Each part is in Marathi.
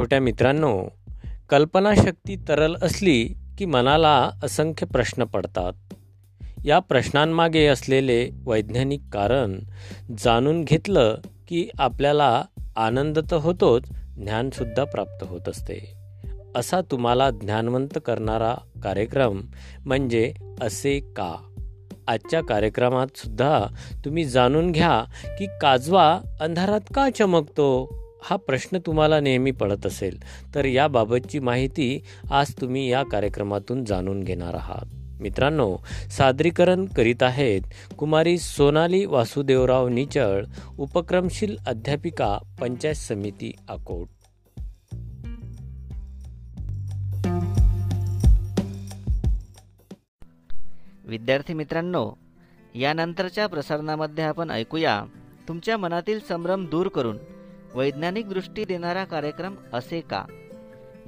छोट्या मित्रांनो कल्पनाशक्ती तरल असली की मनाला असंख्य प्रश्न पडतात. या प्रश्नांमागे असलेले वैज्ञानिक कारण जाणून घेतलं की आपल्याला आनंद तर होतोच ज्ञानसुद्धा प्राप्त होत असते. असा तुम्हाला ज्ञानवंत करणारा कार्यक्रम म्हणजे असे का? आजच्या कार्यक्रमात सुद्धा तुम्ही जाणून घ्या की काजवा अंधारात का चमकतो? हा प्रश्न तुम्हाला नेहमी पडत असेल तर याबाबतची माहिती आज तुम्ही या कार्यक्रमातून जाणून घेणार आहात. मित्रांनो सादरीकरण करीत आहेत कुमारी सोनाली वासुदेवराव निचळ उपक्रमशील अध्यापिका पंचायत समिती अकोट. विद्यार्थी मित्रांनो यानंतरच्या प्रसारणामध्ये आपण ऐकूया तुमच्या मनातील संभ्रम दूर करून वैज्ञानिक दृष्टी देणारा कार्यक्रम असे का?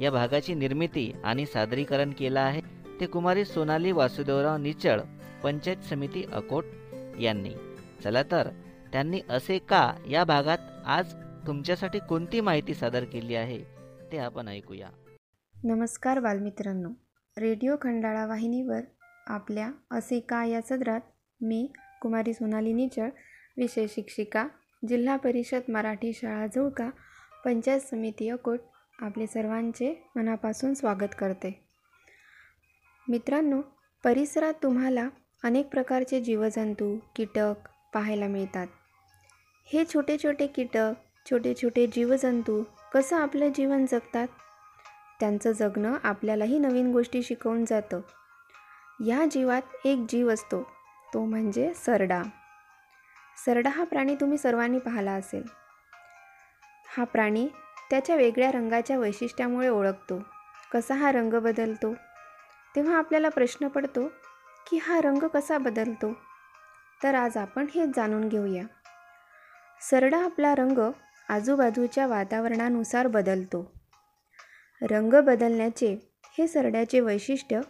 या भागाची निर्मिती आणि सादरीकरण केलं आहे ते कुमारी सोनाली वासुदेवराव निचळ पंचायत समिती अकोट यांनी. चला तर त्यांनी असे का या भागात आज तुमच्यासाठी कोणती माहिती सादर केली आहे ते आपण ऐकूया. नमस्कार बालमित्रांनो. रेडिओ खंडाळा वाहिनीवर आपल्या असे का या सदरात मी कुमारी सोनाली निचळ विषय शिक्षिका जिल्हा परिषद मराठी शाळा जुळका पंचायत समिती अकोट आपले सर्वांचे मनापासून स्वागत करते. मित्रांनो परिसरात तुम्हाला अनेक प्रकारचे जीवजंतू कीटक पाहायला मिळतात. हे छोटे छोटे कीटक छोटे छोटे जीवजंतू कसं आपलं जीवन जगतात? त्यांचं जगणं आपल्यालाही नवीन गोष्टी शिकवून जातं. या जीवात एक जीव असतो तो म्हणजे सरडा. सरडा हा प्राणी तुम्ही सर्वांनी पाहिला असेल. हा प्राणी त्याच्या वेगळ्या रंगाच्या वैशिष्ट्यामुळे ओळखतो. कसा हा रंग बदलतो? तेव्हा आपल्याला प्रश्न पडतो की हा रंग कसा बदलतो? तर आज आपण हेच जाणून घेऊया. सरडा आपला रंग आजूबाजूच्या वातावरणानुसार बदलतो. रंग बदलण्याचे हे सरड्याचे वैशिष्ट्य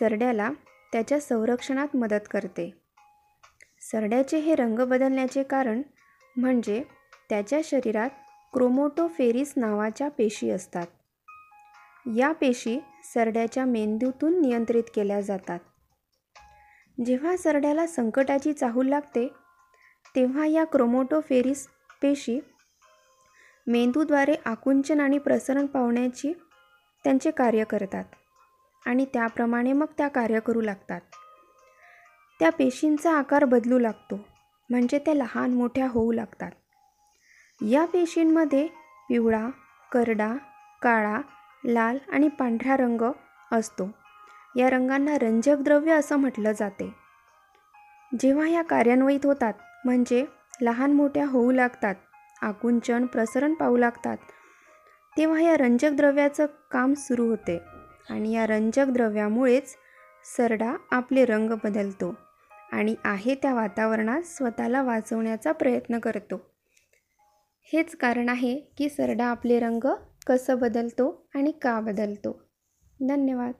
सरड्याला त्याच्या संरक्षणात मदत करते. सरड्याचे हे रंग बदलण्याचे कारण म्हणजे त्याच्या शरीरात क्रोमोटोफेरिस नावाच्या पेशी असतात. या पेशी सरड्याच्या मेंदूतून नियंत्रित केल्या जातात. जेव्हा सरड्याला संकटाची चाहूल लागते तेव्हा या क्रोमोटोफेरिस पेशी मेंदूद्वारे आकुंचन आणि प्रसरण पावण्याची त्यांचे कार्य करतात आणि त्याप्रमाणे मग त्या कार्य करू लागतात. त्या पेशींचा आकार बदलू लागतो म्हणजे त्या लहान मोठ्या होऊ लागतात. या पेशींमध्ये पिवळा करडा काळा लाल आणि पांढरा रंग असतो. या रंगांना रंजक द्रव्य असं म्हटलं जाते. जेव्हा या कार्यान्वित होतात म्हणजे लहान मोठ्या होऊ लागतात आकुंचन प्रसरण पाहू लागतात तेव्हा या रंजक द्रव्याचं काम सुरू होते आणि या रंजक द्रव्यामुळेच सरडा आपले रंग बदलतो. आणि आहे त्या वातावरणात स्वतःला वाचवण्याचा प्रयत्न करतो. हेच कारण आहे की सरडा आपले रंग कसं बदलतो आणि का बदलतो. धन्यवाद.